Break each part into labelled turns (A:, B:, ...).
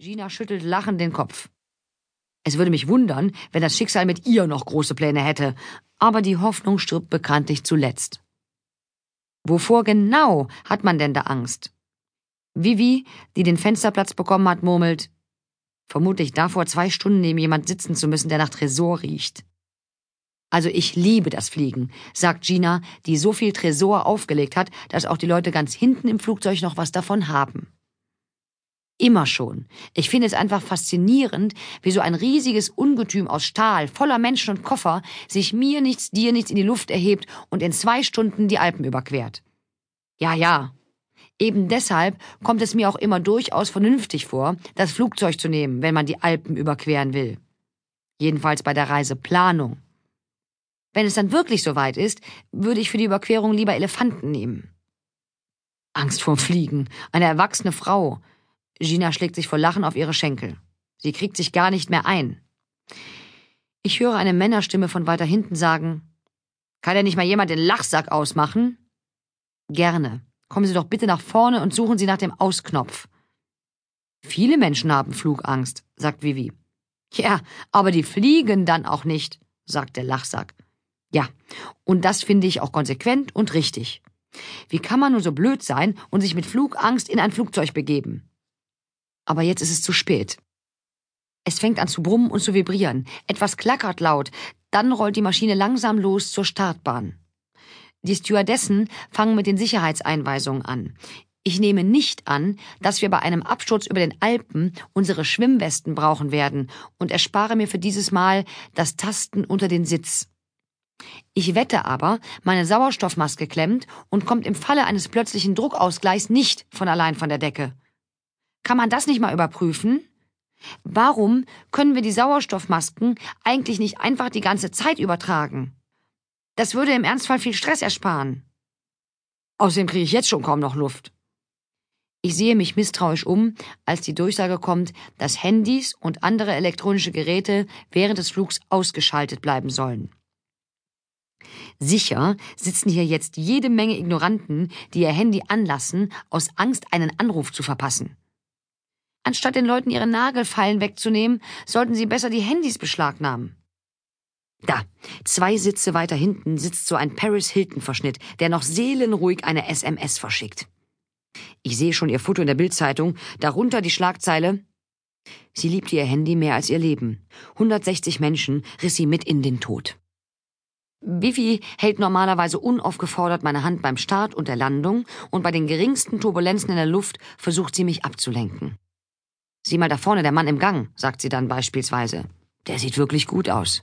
A: Gina schüttelt lachend den Kopf. Es würde mich wundern, wenn das Schicksal mit ihr noch große Pläne hätte, aber die Hoffnung stirbt bekanntlich zuletzt. Wovor genau hat man denn da Angst? Vivi, die den Fensterplatz bekommen hat, murmelt, vermutlich davor, zwei Stunden neben jemand sitzen zu müssen, der nach Tresor riecht. Also ich liebe das Fliegen, sagt Gina, die so viel Tresor aufgelegt hat, dass auch die Leute ganz hinten im Flugzeug noch was davon haben. Immer schon. Ich finde es einfach faszinierend, wie so ein riesiges Ungetüm aus Stahl, voller Menschen und Koffer, sich mir nichts, dir nichts in die Luft erhebt und in zwei Stunden die Alpen überquert. Ja, ja. Eben deshalb kommt es mir auch immer durchaus vernünftig vor, das Flugzeug zu nehmen, wenn man die Alpen überqueren will. Jedenfalls bei der Reiseplanung. Wenn es dann wirklich so weit ist, würde ich für die Überquerung lieber Elefanten nehmen. Angst vorm Fliegen. Eine erwachsene Frau. Gina schlägt sich vor Lachen auf ihre Schenkel. Sie kriegt sich gar nicht mehr ein. Ich höre eine Männerstimme von weiter hinten sagen, kann denn nicht mal jemand den Lachsack ausmachen? Gerne. Kommen Sie doch bitte nach vorne und suchen Sie nach dem Ausknopf. Viele Menschen haben Flugangst, sagt Vivi. Ja, aber die fliegen dann auch nicht, sagt der Lachsack. Ja, und das finde ich auch konsequent und richtig. Wie kann man nur so blöd sein und sich mit Flugangst in ein Flugzeug begeben? Aber jetzt ist es zu spät. Es fängt an zu brummen und zu vibrieren. Etwas klackert laut. Dann rollt die Maschine langsam los zur Startbahn. Die Stewardessen fangen mit den Sicherheitseinweisungen an. Ich nehme nicht an, dass wir bei einem Absturz über den Alpen unsere Schwimmwesten brauchen werden und erspare mir für dieses Mal das Tasten unter den Sitz. Ich wette aber, meine Sauerstoffmaske klemmt und kommt im Falle eines plötzlichen Druckausgleichs nicht von allein von der Decke. Kann man das nicht mal überprüfen? Warum können wir die Sauerstoffmasken eigentlich nicht einfach die ganze Zeit übertragen? Das würde im Ernstfall viel Stress ersparen. Außerdem kriege ich jetzt schon kaum noch Luft. Ich sehe mich misstrauisch um, als die Durchsage kommt, dass Handys und andere elektronische Geräte während des Flugs ausgeschaltet bleiben sollen. Sicher sitzen hier jetzt jede Menge Ignoranten, die ihr Handy anlassen, aus Angst, einen Anruf zu verpassen. Anstatt den Leuten ihre Nagelfallen wegzunehmen, sollten sie besser die Handys beschlagnahmen. Da, zwei Sitze weiter hinten sitzt so ein Paris Hilton Verschnitt, der noch seelenruhig eine SMS verschickt. Ich sehe schon ihr Foto in der Bildzeitung, darunter die Schlagzeile Sie liebte ihr Handy mehr als ihr Leben. 160 Menschen riss sie mit in den Tod. Vivi hält normalerweise unaufgefordert meine Hand beim Start und der Landung und bei den geringsten Turbulenzen in der Luft versucht sie mich abzulenken. Sieh mal da vorne, der Mann im Gang, sagt sie dann beispielsweise. Der sieht wirklich gut aus.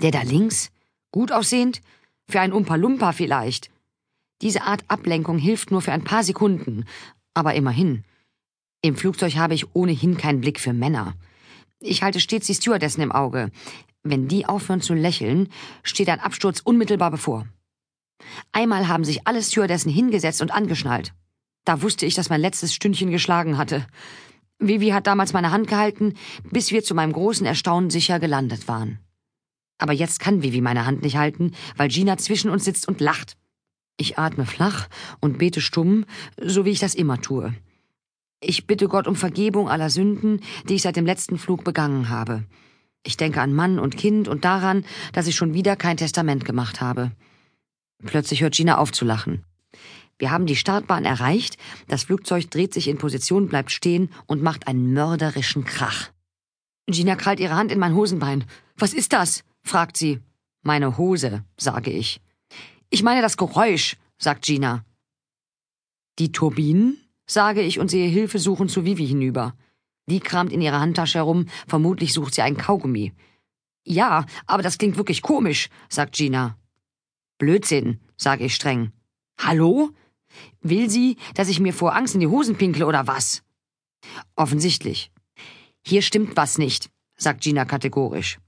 A: Der da links? Gut aussehend? Für einen Umpa-Lumpa vielleicht. Diese Art Ablenkung hilft nur für ein paar Sekunden. Aber immerhin. Im Flugzeug habe ich ohnehin keinen Blick für Männer. Ich halte stets die Stewardessen im Auge. Wenn die aufhören zu lächeln, steht ein Absturz unmittelbar bevor. Einmal haben sich alle Stewardessen hingesetzt und angeschnallt. Da wusste ich, dass mein letztes Stündchen geschlagen hatte. Vivi hat damals meine Hand gehalten, bis wir zu meinem großen Erstaunen sicher gelandet waren. Aber jetzt kann Vivi meine Hand nicht halten, weil Gina zwischen uns sitzt und lacht. Ich atme flach und bete stumm, so wie ich das immer tue. Ich bitte Gott um Vergebung aller Sünden, die ich seit dem letzten Flug begangen habe. Ich denke an Mann und Kind und daran, dass ich schon wieder kein Testament gemacht habe. Plötzlich hört Gina auf zu lachen. Wir haben die Startbahn erreicht, das Flugzeug dreht sich in Position, bleibt stehen und macht einen mörderischen Krach. Gina krallt ihre Hand in mein Hosenbein. Was ist das? fragt sie. Meine Hose, sage ich. Ich meine das Geräusch, sagt Gina. Die Turbinen? sage ich und sehe Hilfe suchen zu Vivi hinüber. Die kramt in ihrer Handtasche herum, vermutlich sucht sie ein Kaugummi. Ja, aber das klingt wirklich komisch, sagt Gina. Blödsinn, sage ich streng. Hallo? Will sie, dass ich mir vor Angst in die Hosen pinkle oder was? Offensichtlich. Hier stimmt was nicht, sagt Gina kategorisch.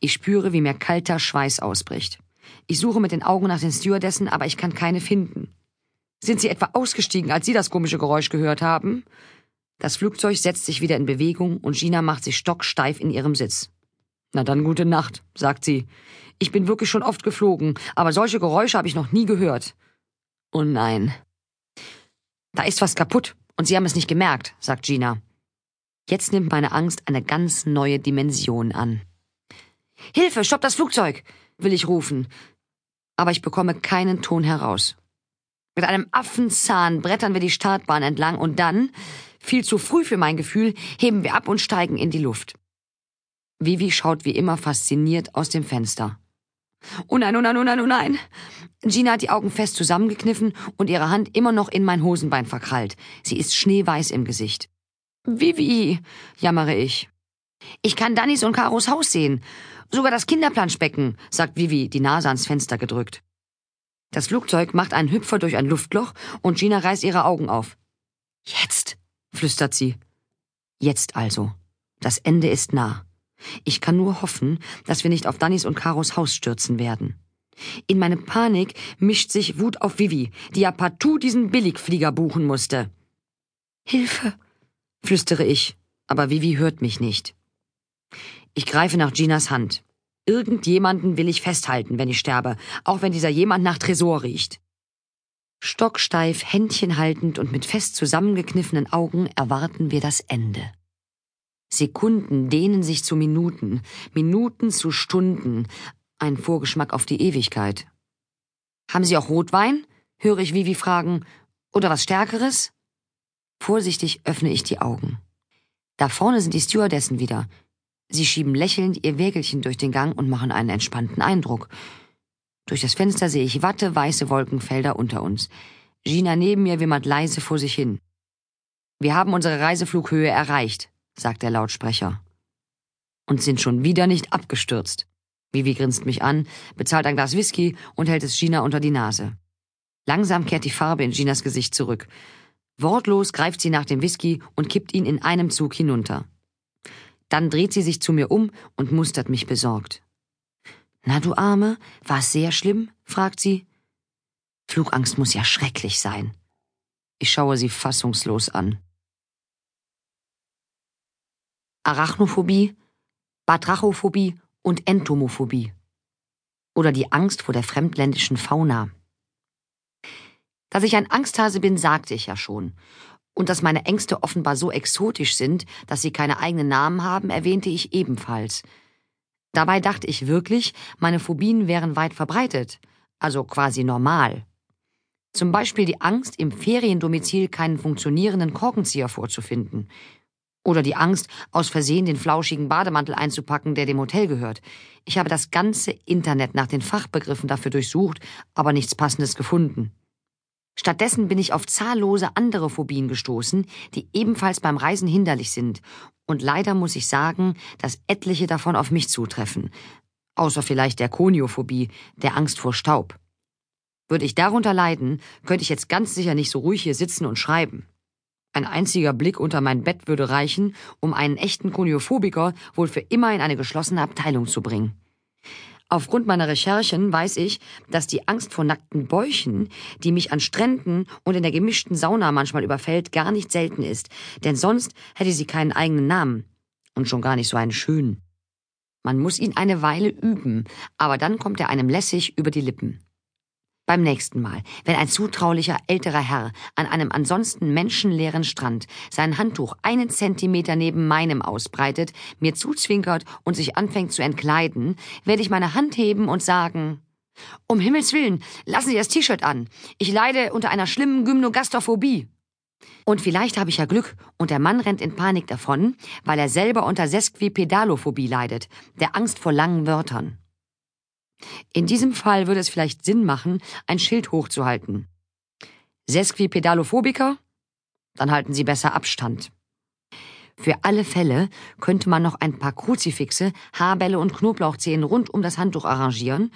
A: Ich spüre, wie mir kalter Schweiß ausbricht. Ich suche mit den Augen nach den Stewardessen, aber ich kann keine finden. Sind sie etwa ausgestiegen, als sie das komische Geräusch gehört haben? Das Flugzeug setzt sich wieder in Bewegung und Gina macht sich stocksteif in ihrem Sitz. Na dann gute Nacht, sagt sie. Ich bin wirklich schon oft geflogen, aber solche Geräusche habe ich noch nie gehört. Oh nein. Da ist was kaputt und Sie haben es nicht gemerkt, sagt Gina. Jetzt nimmt meine Angst eine ganz neue Dimension an. Hilfe, stopp das Flugzeug, will ich rufen. Aber ich bekomme keinen Ton heraus. Mit einem Affenzahn brettern wir die Startbahn entlang und dann, viel zu früh für mein Gefühl, heben wir ab und steigen in die Luft. Vivi schaut wie immer fasziniert aus dem Fenster. Oh nein, oh nein, oh nein, oh nein. Gina hat die Augen fest zusammengekniffen und ihre Hand immer noch in mein Hosenbein verkrallt. Sie ist schneeweiß im Gesicht. Vivi, jammere ich. Ich kann Dannys und Karos Haus sehen. Sogar das Kinderplanschbecken, sagt Vivi, die Nase ans Fenster gedrückt. Das Flugzeug macht einen Hüpfer durch ein Luftloch und Gina reißt ihre Augen auf. Jetzt, flüstert sie. Jetzt also. Das Ende ist nah. Ich kann nur hoffen, dass wir nicht auf Dannys und Karos Haus stürzen werden. In meine Panik mischt sich Wut auf Vivi, die ja partout diesen Billigflieger buchen musste. Hilfe, flüstere ich, aber Vivi hört mich nicht. Ich greife nach Ginas Hand. Irgendjemanden will ich festhalten, wenn ich sterbe, auch wenn dieser jemand nach Tresor riecht. Stocksteif, Händchen haltend und mit fest zusammengekniffenen Augen erwarten wir das Ende. Sekunden dehnen sich zu Minuten, Minuten zu Stunden, ein Vorgeschmack auf die Ewigkeit. Haben Sie auch Rotwein? höre ich Vivi fragen. Oder was Stärkeres? Vorsichtig öffne ich die Augen. Da vorne sind die Stewardessen wieder. Sie schieben lächelnd ihr Wägelchen durch den Gang und machen einen entspannten Eindruck. Durch das Fenster sehe ich watte, weiße Wolkenfelder unter uns. Gina neben mir wimmert leise vor sich hin. Wir haben unsere Reiseflughöhe erreicht, sagt der Lautsprecher. Und sind schon wieder nicht abgestürzt. Vivi grinst mich an, bezahlt ein Glas Whisky und hält es Gina unter die Nase. Langsam kehrt die Farbe in Ginas Gesicht zurück. Wortlos greift sie nach dem Whisky und kippt ihn in einem Zug hinunter. Dann dreht sie sich zu mir um und mustert mich besorgt. Na, du Arme, war's sehr schlimm? fragt sie. Flugangst muss ja schrecklich sein. Ich schaue sie fassungslos an. Arachnophobie, Batrachophobie und Entomophobie. Oder die Angst vor der fremdländischen Fauna. Dass ich ein Angsthase bin, sagte ich ja schon. Und dass meine Ängste offenbar so exotisch sind, dass sie keine eigenen Namen haben, erwähnte ich ebenfalls. Dabei dachte ich wirklich, meine Phobien wären weit verbreitet, also quasi normal. Zum Beispiel die Angst, im Feriendomizil keinen funktionierenden Korkenzieher vorzufinden. Oder die Angst, aus Versehen den flauschigen Bademantel einzupacken, der dem Hotel gehört. Ich habe das ganze Internet nach den Fachbegriffen dafür durchsucht, aber nichts Passendes gefunden. Stattdessen bin ich auf zahllose andere Phobien gestoßen, die ebenfalls beim Reisen hinderlich sind. Und leider muss ich sagen, dass etliche davon auf mich zutreffen. Außer vielleicht der Koniophobie, der Angst vor Staub. Würde ich darunter leiden, könnte ich jetzt ganz sicher nicht so ruhig hier sitzen und schreiben. Ein einziger Blick unter mein Bett würde reichen, um einen echten Koniophobiker wohl für immer in eine geschlossene Abteilung zu bringen. Aufgrund meiner Recherchen weiß ich, dass die Angst vor nackten Bäuchen, die mich an Stränden und in der gemischten Sauna manchmal überfällt, gar nicht selten ist, denn sonst hätte sie keinen eigenen Namen und schon gar nicht so einen schönen. Man muss ihn eine Weile üben, aber dann kommt er einem lässig über die Lippen. Beim nächsten Mal, wenn ein zutraulicher älterer Herr an einem ansonsten menschenleeren Strand sein Handtuch einen Zentimeter neben meinem ausbreitet, mir zuzwinkert und sich anfängt zu entkleiden, werde ich meine Hand heben und sagen, um Himmels Willen, lassen Sie das T-Shirt an. Ich leide unter einer schlimmen Gymnogastrophobie. Und vielleicht habe ich ja Glück und der Mann rennt in Panik davon, weil er selber unter Sesquipedalophobie leidet, der Angst vor langen Wörtern. In diesem Fall würde es vielleicht Sinn machen, ein Schild hochzuhalten. Sesquipedalophobiker? Dann halten Sie besser Abstand. Für alle Fälle könnte man noch ein paar Kruzifixe, Haarbälle und Knoblauchzehen rund um das Handtuch arrangieren,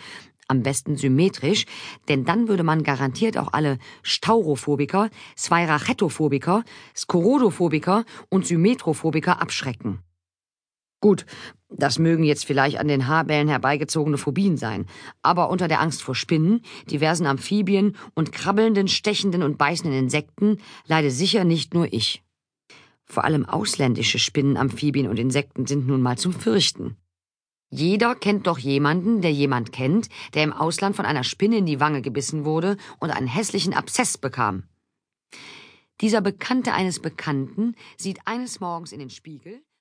A: am besten symmetrisch, denn dann würde man garantiert auch alle Staurophobiker, Swairachetophobiker, Skorodophobiker und Symmetrophobiker abschrecken. Gut, das mögen jetzt vielleicht an den Haarbällen herbeigezogene Phobien sein, aber unter der Angst vor Spinnen, diversen Amphibien und krabbelnden, stechenden und beißenden Insekten leide sicher nicht nur ich. Vor allem ausländische Spinnen, Amphibien und Insekten sind nun mal zum Fürchten. Jeder kennt doch jemanden, der jemand kennt, der im Ausland von einer Spinne in die Wange gebissen wurde und einen hässlichen Abszess bekam. Dieser Bekannte eines Bekannten sieht eines Morgens in den Spiegel